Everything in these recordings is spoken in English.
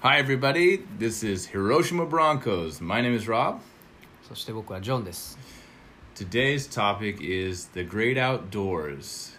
Hi, everybody. This is Hiroshima Broncos. My name is Rob. そして僕はジョンです。 Today's topic is the great outdoors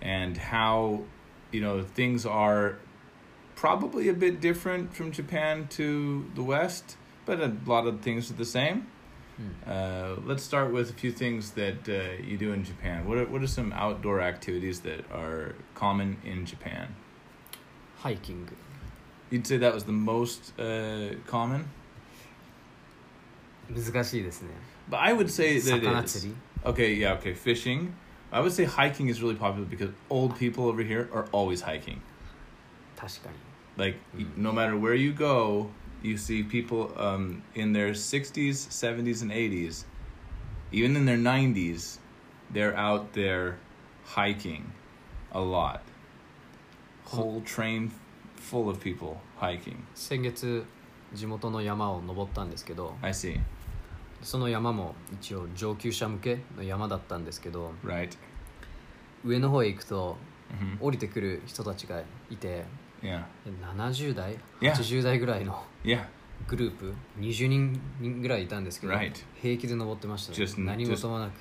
and how, you know, things are probably a bit different from Japan to the West, but a lot of things are the same. Uh, let's start with a few things that uh, you do in Japan. What are, what are some outdoor activities that are common in Japan? ハイキング。 You'd say that was the most uh, common? 難しいですね。 But I would say that it 魚 is. 釣り。 Okay, yeah, okay. Fishing. I would say hiking is really popular because old people over here are always hiking. 確かに。 Like, y- no matter where you go, you see people um, in their 60s, 70s, and 80s, even in their 90s, they're out there hiking a lot. Whole train full of people hiking. 先月、地元の山を登ったんですけど、I see. その山も一応上級者向けの山だったんですけど、Right. 上の方へ行くと、hmm 降りてくる人たちがいて、Yeah. 70代、Yeah. 80代ぐらいの Yeah. グループ、20人ぐらいいたんですけど、Right. 平気で登ってましたね Just- 何事もなく。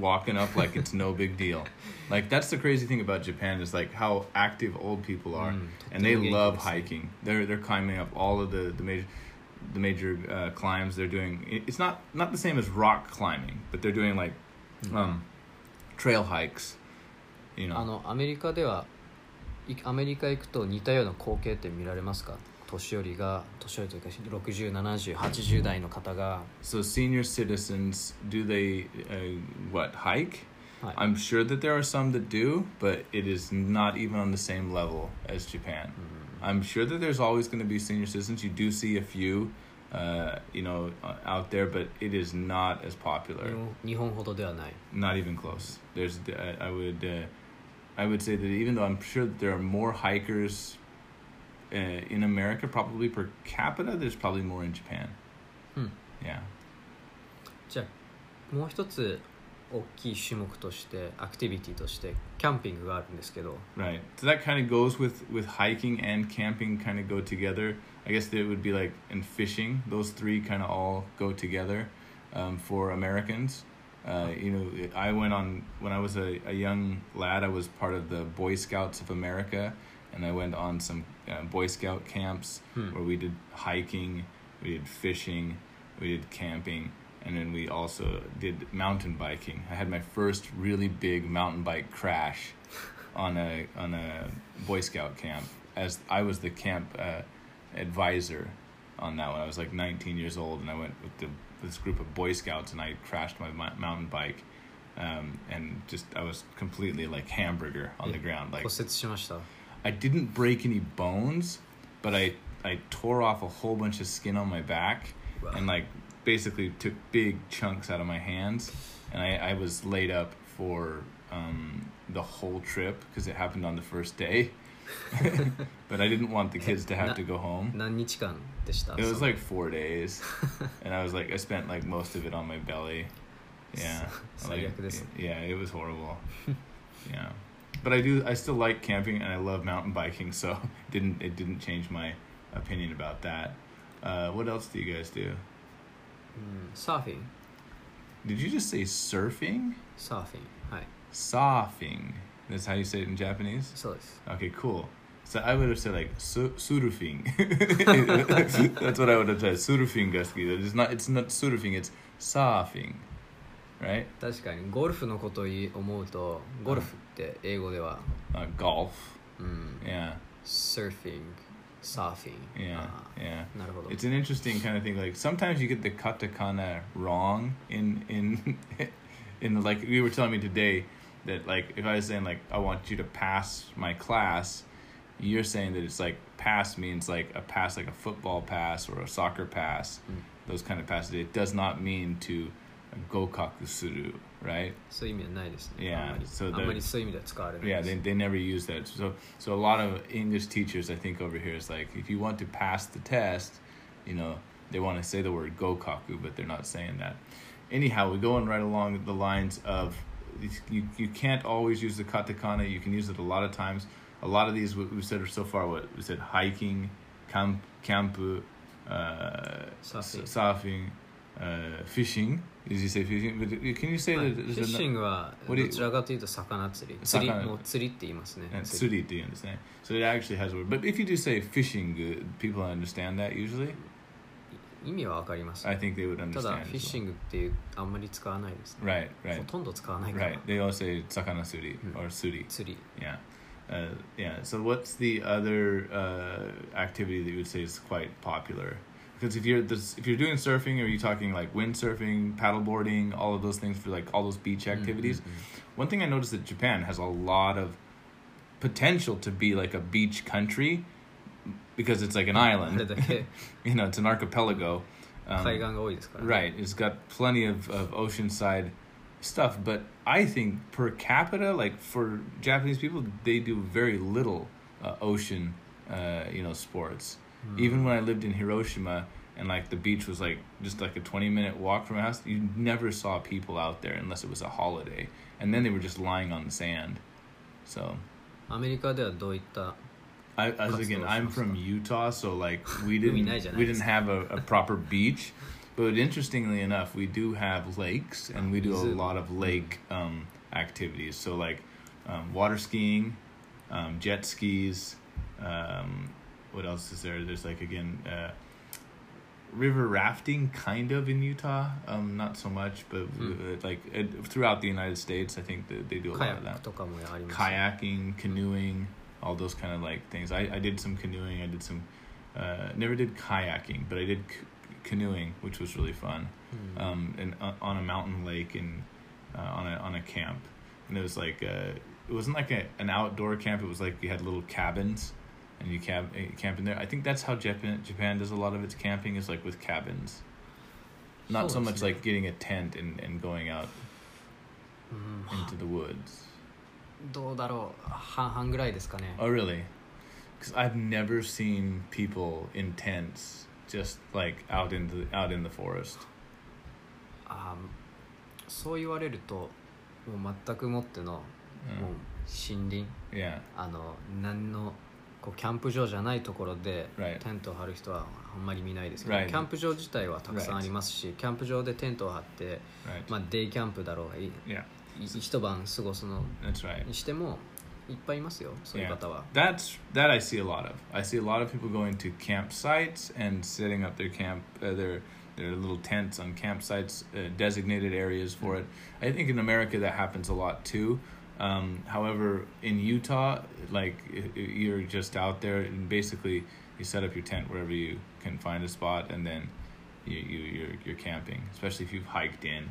walking up like it's no big deal. Like that's the crazy thing about Japan is like how active old people are, Mm, and they love hiking. They're they're climbing up all of the the major the major uh, climbs. They're doing. it- It's not not the same as rock climbing, but they're doing like um, trail hikes. You あ know. のアメリカではいアメリカ行くと似たような光景って見られますか年寄りが年寄りというか607080代の方が、 So senior citizens, do they uh, what hike? はい、 I'm sure that there are some that do, but it is not even on the same level as Japan. I'm sure that there's always going to be senior citizens. You do see a few, uh, you know, uh, out there, but it is not as popular. 日本日本ほどではない Not even close. There's, I I would, uh, I would say that even though I'm sure that there are more hikers uh, in America, probably per capita, there's probably more in Japan. Hmm. Yeah. じゃあもう一つ大きい種目としてアクティビティとしてキャンピングがあるんですけど Right. So that kind of goes with with hiking and camping kind of go together. I guess it would be like and fishing. Those three kind of all go together um, for Americans. Uh, you know, it- I went on when I was a, a young lad. I was part of the Boy Scouts of America, and I went on some uh, Boy Scout camps hmm. where we did hiking, we did fishing, we did camping, and then we also did mountain biking. I had my first really big mountain bike crash on a on a Boy Scout camp as I was the camp uh, advisor on that one. I was like 19 years old, and I went with the, this group of Boy Scouts, and I crashed my mountain bike. Um, and just I was completely like hamburger on the ground. Like, I didn't break any bones, but I I tore off a whole bunch of skin on my back, and like basically took big chunks out of my hands, and I, I was laid up for um, the whole trip because it happened on the first day. but I didn't want the kids to have to go home. 何日間でした It was その like four days, and I was like, I spent like most of it on my belly. Yeah, like, 最悪ですね yeah, it was horrible. yeah, but I do, I still like camping and I love mountain biking, so didn't it didn't change my opinion about that. Uh, what else do you guys do? うんサーフィン Did you just say surfing? サーフィンはい Surfing. That's how you say it in Japanese. そうです Okay, cool. So I would have said like su- surfing. That's what I would have said. Surfing が好きで It's not. It's not surfing. It's surfing, right? 確かにゴルフのことを言い思うとゴルフ って英語では uh, golf. Yeah, surfing surfing yeah, ah, yeah. It's an interesting kind of thing. Like sometimes you get the katakana wrong in in in like you were telling me today that like if I was saying like I want you to pass my class, you're saying that it's like pass means like a pass like a football pass or a soccer pass, mm. those kind of passes. It does not mean to go suru, right? Yeah, so the, yeah, they, they never use that. So so a lot of English teachers I think over here is like if you want to pass the test, you know, they want to say the word gokaku, but they're not saying that. Anyhow, we're going right along the lines of you, you can't always use the katakana. You can use it a lot of times. A lot of these we've said so far. What we said: hiking, camp, campu, uh, surfing, surfing uh, fishing. Did you say fishing? But can you say はい that? フ there's ィッシ a- ングは What do ど you- ちらかというと魚釣り釣り魚もう釣りって言いますね and 釣り suri, do you understand? So it actually has a word. But if you do say fishing, uh, people understand that usually. 意味はわかります I think they would た understand. だ as フィッシ well. ングっていうあんまり使わないですね Right, ほ right, とんど使わないから right. They all say sakana suri Hmm. or suri. 釣り Yeah. Uh, yeah. So what's the other uh, activity that you would say is quite popular? because if you're this, if you're doing surfing or you're talking like windsurfing, paddleboarding, all of those things for like all those beach activities, mm-hmm. one thing I noticed that Japan has a lot of potential to be like a beach country because it's like an island. you know, it's an archipelago. Um, right, it's got plenty of, of oceanside stuff, but I think per capita, like for Japanese people, they do very little uh, ocean, uh, you know, sports. Even when I lived in Hiroshima and like the beach was like just like a 20 minute walk from my house, you never saw people out there unless it was a holiday. And then they were just lying on the sand. So アメリカではどういった I, as again, Coastal I'm stuff. from Utah, so like we 海 didn't ないじゃない we です didn't か。 have a, a proper beach, but interestingly enough, we do have lakes and we do a 湖。 lot of lake um, activities. So like um, water skiing, um, jet skis. Um, what else is there? There's like again, uh, river rafting kind of in Utah, um, not so much, but uh, like it, throughout the United States, I think that they do a lot of that. Kayaking, canoeing, all those kind of like things. I, I did some canoeing. I did some, uh, never did kayaking, but I did c- canoeing, which was really fun, um, and uh, on a mountain lake and uh, on a on a camp, and it was like uh, it wasn't like a, an outdoor camp. It was like you had little cabins and you camp uh, camp in there. I think that's how Japan Japan does a lot of its camping is like with cabins. Not so So much it's- like getting a tent and, and going out うん、 into the woods. どうだろう半々ぐらいですかね Oh, really? Because I've never seen people in tents just like out in the out in the forest. あーそう言われるともう全くもっての、もう Mm. 森林 Yeah, あの何の こうキャンプ場じゃないところで.テントを張る人はあんまり見ないですけど、Right. キャンプ場自体はたくさんありますし、キャンプ場でテントを張って.まあ、デイキャンプだろうがいい一晩過ごすの.にしてもいっぱいいますよそういう方は、that's that I see a lot of. I see a lot of people going to campsites and setting up their camp, uh, their their little tents on campsites, uh, designated areas for it. I think in America that happens a lot too. Um, however, in Utah, like you're just out there and basically you set up your tent wherever you can find a spot, and then you you you're, you're camping, especially if you've hiked in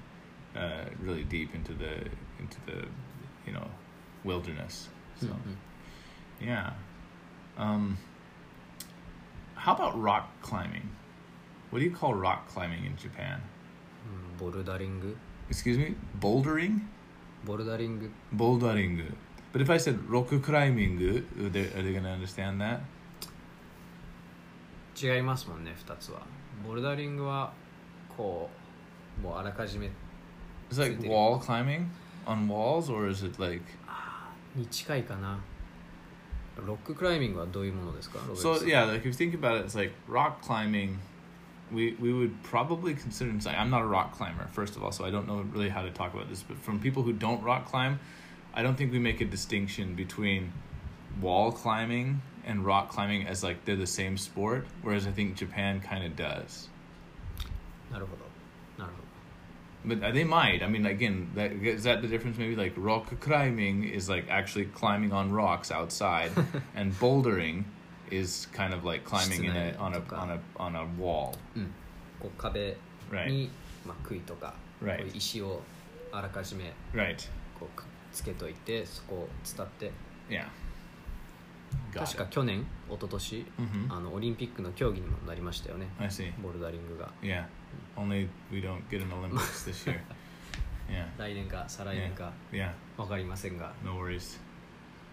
uh, really deep into the into the you know wilderness. So, mm-hmm. yeah. Um, how about rock climbing? What do you call rock climbing in Japan? Mm, bouldering. Excuse me, bouldering. ボルダリング Bouldering. But if I said rock climbing, are they, are they to understand that? 違いますもんね2つはボルダリングはこうもうあらかじめ It's like wall climbing on walls, or is it like. に近いかなロッククライミングはどういうものですか So, yeah, like if you think about it, it's like rock climbing. We, we would probably consider I'm not a rock climber first of all so I don't know really how to talk about this but from people who don't rock climb I don't think we make a distinction between wall climbing and rock climbing as like they're the same sport whereas I think Japan kind of does なるほどなるほ but uh, they might I mean again that is that the difference maybe like rock climbing is like actually climbing on rocks outside and bouldering is kind of like climbing in a on a on a on a wall ど、うん、こう壁 right に、まあ、杭とか、Right. こういう石をあらかじめ right こうくっつけといてそこを伝って yeah Got 確か it. 去年一昨年、Mhm. あのオリンピックの競技にもなりましたよね I see ボルダリングが yeah only we don't get an Olympics this year yeah 来年か再来年か yeah 分かりませんが no worries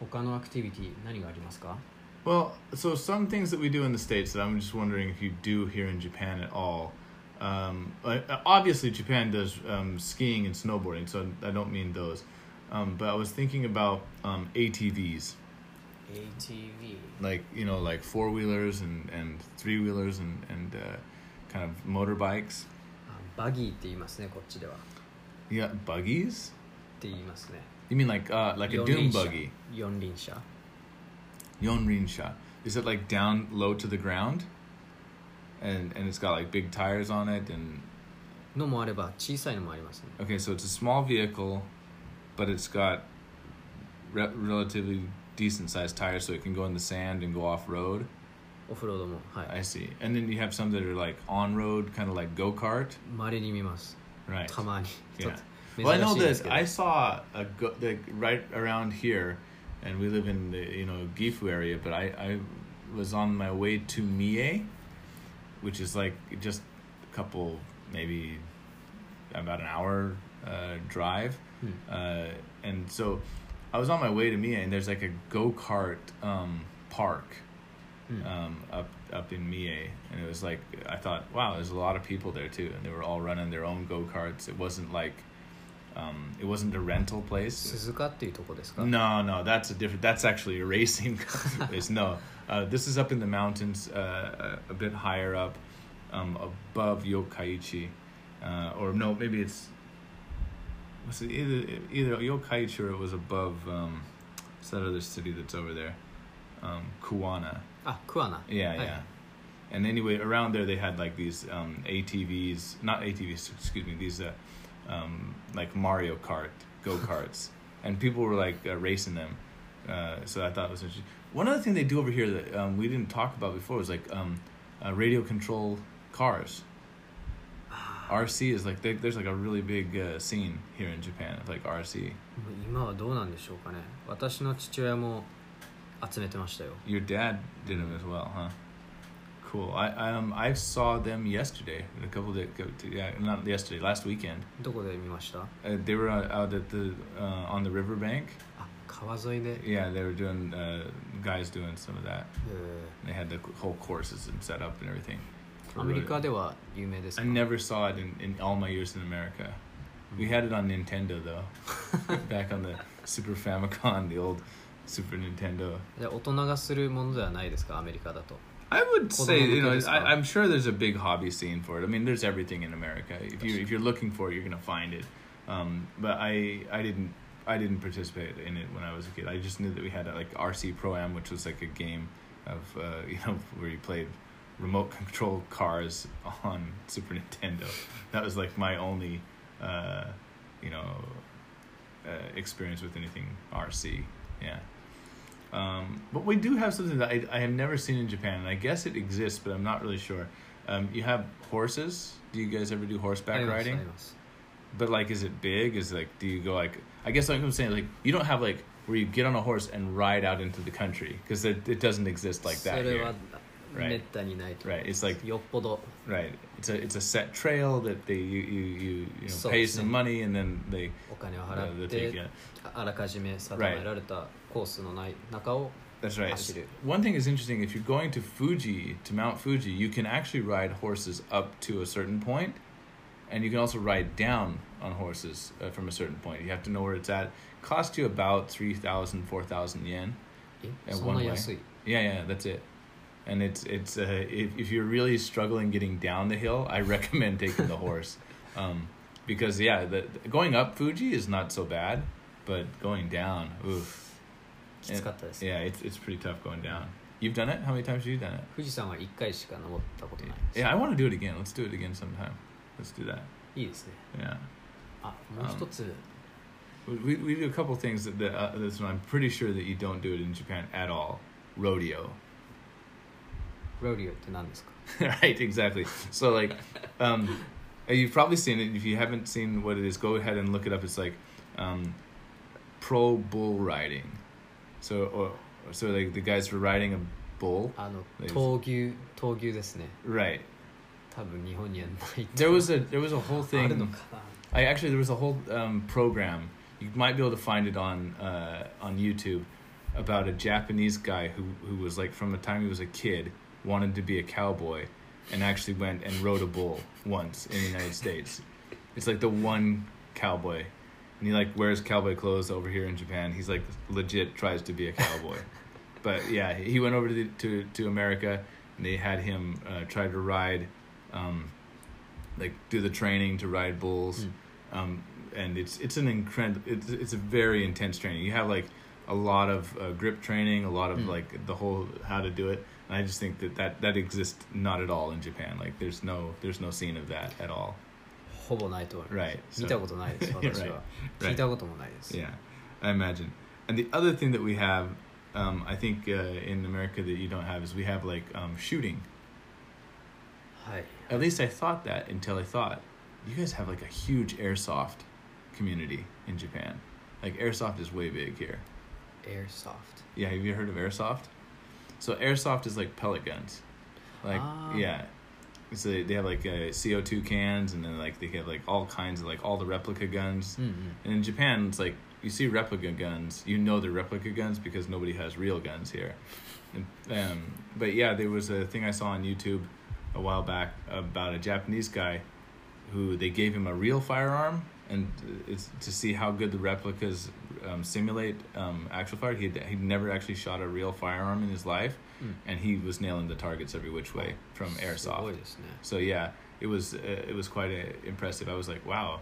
他のアクティビティ何がありますか Well, so some things that we do in the States that I'm just wondering if you do here in Japan at all. Um, uh, obviously, Japan does um, skiing and snowboarding, so I don't mean those. Um, but I was thinking about um, ATVs. ATV like you know like four wheelers and and three wheelers and and uh, kind of motorbikes. あバギーって言いますねこっちではっ You got buggies? て言いますね You mean like uh like a 四 doom 輪車 buggy? 四輪車 Yonrinsha. Is it like down low to the ground? And and it's got like big tires on it and のもあれば小さいのもありますね okay, so it's a small vehicle, but it's got re- relatively decent sized tires, so it can go in the sand and go off road. オフロードもはい I see. And then you have some that are like on road, kind of like go kart, まれに見ます right? たまに Yeah. ちょっと Well, I 珍 know しいです that けど I saw a go the, right around here, and we live in the you know Gifu area. But I I was on my way to Mie, which is like just a couple maybe about an hour uh, drive, Hmm. uh, and so I was on my way to Mie, and there's like a go kart um, park Hmm. um, up up in Mie, and it was like I thought, wow, there's a lot of people there too, and they were all running their own go karts. It wasn't like um, it wasn't a rental place. 鈴鹿っていうとこですか No, no, that's a different. That's actually a racing place. No, uh, this is up in the mountains, uh, a, a bit higher up, um, above Yokkaichi, uh, or no, maybe it's. Was it either either Yokkaichi or it was above? Um, what's that other city that's over there? Um, Kuwana. あクアナ Yeah, はい yeah. And anyway, around there they had like these um, ATVs, not ATVs, excuse me, these uh, um, like Mario Kart go karts, and people were like uh, racing them. Uh, so I thought it was interesting. One other thing they do over here that um, we didn't talk about before was like um, uh, radio control cars. RC is like they, there's like a really big uh, scene here in Japan of like RC. 今はどうなんでしょうかね私の父親も集めてましたよ Your dad did them as well, huh? Cool. I um I saw them yesterday. A couple of yeah, not yesterday, last weekend. どこで見ました Uh, they were uh, out at the uh, on the riverbank. あ川沿いで、 Yeah, they were doing uh, guys doing some of that. え They had the whole courses and set up and everything. ーアメリカでは有名ですか I never saw it in, in all my years in America. We had it on Nintendo though, back on the Super Famicom, the old Super Nintendo. で大人がするものではないですかアメリカだと I would Hold say, you know, I, am sure there's a big hobby scene for it. I mean, there's everything in America. If you if you're looking for it, you're gonna find it. Um, but I I didn't I didn't participate in it when I was a kid. I just knew that we had a, like RC Pro Am, which was like a game of uh, you know where you played remote control cars on Super Nintendo. That was like my only uh, you know uh, experience with anything RC. Yeah. Um, but we do have something that I, I have never seen in Japan, and I guess it exists, but I'm not really sure. Um, you have horses. Do you guys ever do horseback riding? But like, is it big? Is like, do you go like? I guess like I'm saying, like you don't have like where you get on a horse and ride out into the country because it, it doesn't exist like that here. Right. right. It's like right. It's a it's a set trail that they you you you, you know, pay some money and then they uh, they take it. Right. あらかじめ定められたコースのない中を That's right. Hashiru. One thing is interesting. If you're going to Fuji, to Mount Fuji, you can actually ride horses up to a certain point, and you can also ride down on horses uh, from a certain point. You have to know where it's at. Cost you about 3,000, 4,000 yen. え And そん one な way. 安い Yeah, yeah, that's it. And it's it's uh, if if you're really struggling getting down the hill, I recommend taking the horse, um, because yeah, the, going up Fuji is not so bad, but going down, oof. きつかったです Yeah, it's it's pretty tough going down. You've done it? How many times have you done it? 富士山は1回しか登ったことないです Yeah, I want to do it again. Let's do it again sometime. Let's do that. いいですね Yeah. あもう一つ We, we do a couple things that, that uh, this one I'm pretty sure that you don't do it in Japan at all. Rodeo. ロリオって何ですか right, exactly. So like, um, you've probably seen it. If you haven't seen what it is, go ahead and look it up. It's like um, pro bull riding. So or so like the guys were riding a bull. あの There's- 闘牛闘牛ですね Right. 多分日本にはない There was a there was a whole あるの thing. かな I actually there was a whole um, program. You might be able to find it on uh, on YouTube about a Japanese guy who who was like from the time he was a kid wanted to be a cowboy, and actually went and rode a bull once in the United States. It's like the one cowboy, and he like wears cowboy clothes over here in Japan. He's like legit tries to be a cowboy. but yeah, he went over to the, to to America, and they had him uh, try to ride, um, like do the training to ride bulls, Mm. um, and it's it's an incredible it's it's a very intense training. You have like a lot of uh, grip training, a lot of Mm. like the whole how to do it. And I just think that, that that exists not at all in Japan. Like there's no there's no scene of that at all. ほぼないと思います Right. 見たことないです So- 私は Right. 聞いたこともないです、 Yeah, I imagine. And the other thing that we have, um, I think uh, in America that you don't have is we have like um, shooting. はい At least I thought that until I thought you guys have like a huge airsoft community in Japan. Like airsoft is way big here. エアソフ Yeah, have you heard of airsoft? So airsoft is like pellet guns. Like Ah. yeah. so they, they have like uh, CO2 cans and then like they have like all kinds of like all the replica guns. Mm-hmm. And in Japan, it's like you see replica guns, you know they're replica guns because nobody has real guns here. And, um, but yeah, there was a thing I saw on YouTube a while back about a Japanese guy who they gave him a real firearm and it's to see how good the replicas um, simulate um, actual fire. He he never actually shot a real firearm in his life, Mm. and he was nailing the targets every which way from airsoft. So yeah, it was uh, it was quite a, impressive. I was like, wow,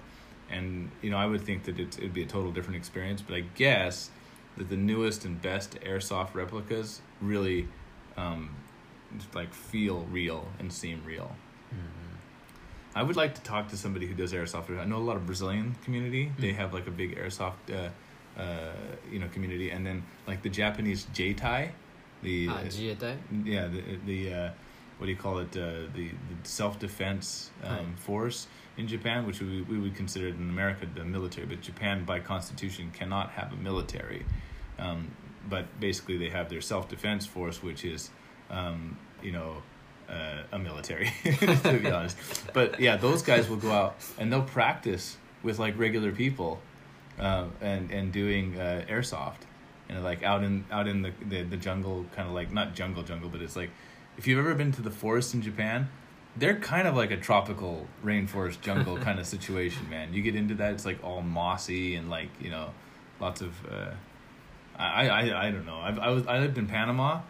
and you know I would think that it, would be a total different experience, but I guess that the newest and best airsoft replicas really um, like feel real and seem real. Mm-hmm. I would like to talk to somebody who does airsoft. I know a lot of Brazilian community. Mm-hmm. They have like a big airsoft, uh, uh, you know, community, and then like the Japanese J tie the uh, yeah the, the uh, what do you call it uh, the, the self defense um, force in Japan, which we we would consider in America the military, but Japan by constitution cannot have a military, um, but basically they have their self defense force, which is um, you know. Uh, a military, to be honest, but yeah, those guys will go out and they'll practice with like regular people, uh, and and doing uh, airsoft, and like out in out in the the, the jungle, kind of like not jungle jungle, but it's like if you've ever been to the forest in Japan, they're kind of like a tropical rainforest jungle kind of situation, man. You get into that, it's like all mossy and like you know, lots of. Uh, I, I I don't know. I've, I was I lived in Panama,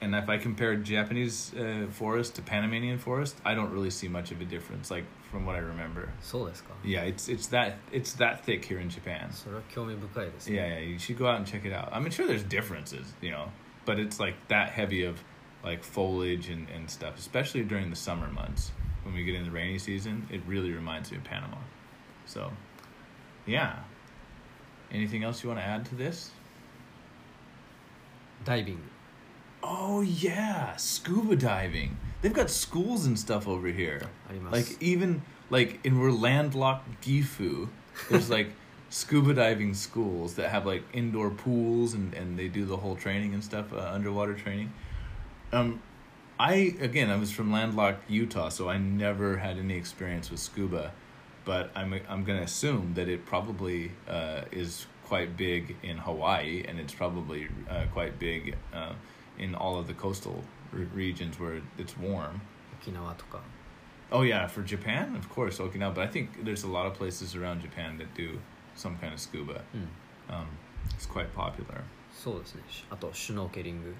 and if I compare Japanese uh, forest to Panamanian forest, I don't really see much of a difference. Like from what I remember. そうですか Yeah, it's it's that it's that thick here in Japan. それは興味深いですね Yeah, yeah, you should go out and check it out. I mean, sure, there's differences, you know, but it's like that heavy of like foliage and, and stuff, especially during the summer months when we get in the rainy season. It really reminds me of Panama. So, yeah. Anything else you want to add to this? ダイビング Oh yeah, scuba diving. They've got schools and stuff over here. Like even like in we're landlocked Gifu, there's like scuba diving schools that have like indoor pools and and they do the whole training and stuff, uh, underwater training. Um, I again I was from landlocked Utah, so I never had any experience with scuba, but I'm I'm gonna assume that it probably uh, is quite big in Hawaii and it's probably uh, quite big uh, in all of the coastal re- regions where it's warm. 沖縄とか Oh yeah, for Japan, of course, Okinawa. But I think there's a lot of places around Japan that do some kind of scuba. うん Um, it's quite popular. そうですねあとシュノーケリング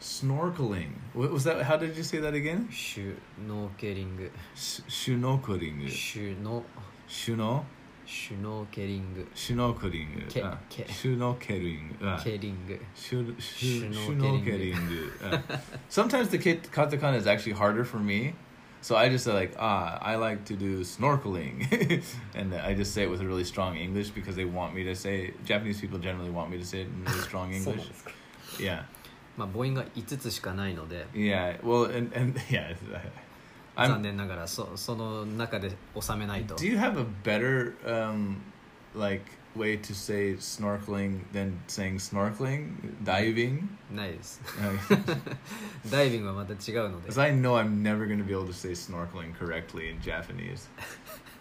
Snorkeling. What was that? How did you say that again? シュノーケリング Sh- Shunokeling. シュノ Shuno. シュノーケリング Shunokeling. Ke- Uh, ke- Shunokeling. Uh, ケリング Shu- shu- Shunokeling. Shunokeling. Uh, sometimes the kit- katakana is actually harder for me. So I just say like, ah, I like to do snorkeling. and I just say it with a really strong English because they want me to say, Japanese people generally want me to say it in really strong そう English. ですか Yeah. まあ母音が5つしかないので Yeah. Well, and, and yeah. 残 I'm, 念ながらそその中で収めないと do you have a better, um, like, way to say snorkeling than saying snorkeling? Diving? ないです Uh, ダイビングはまた違うので Because I know I'm never going to be able to say snorkeling correctly in Japanese.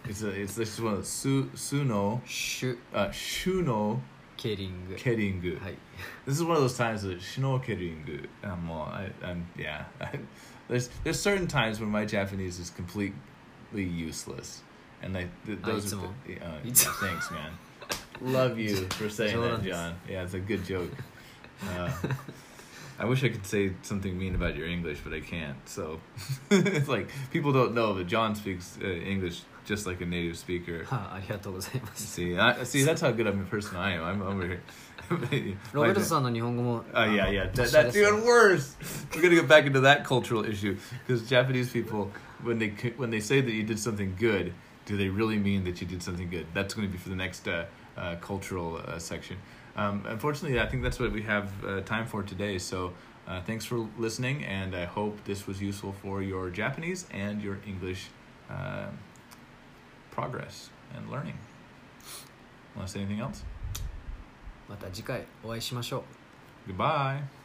It's a, it's this one su suno シュ uh shuno ケリング keringu. はい This is one of those times that shuno keringu. Um, well, I, I'm yeah. there's there's certain times when my Japanese is completely useless, and I th- those. Are the, uh, yeah, thanks, man. Love you for saying that, John. Yeah, it's a good joke. Uh, I wish I could say something mean about your English, but I can't. So it's like people don't know that John speaks uh, English just like a native speaker. はあ、ありがとうございます See, I, see, that's how good of a person I am. I'm over here. ロベルトさんの日本語も Oh あの yeah, yeah. That, 達者 that's ですよ even worse. We're gonna get back into that cultural issue because Japanese people, when they c- when they say that you did something good, do they really mean that you did something good? That's going to be for the next uh, uh, cultural uh, section. Um, unfortunately, I think that's what we have uh, time for today. So. Uh, thanks for listening, and I hope this was useful for your Japanese and your English uh, progress and learning. Want to say anything else? また次回お会いしましょう Goodbye.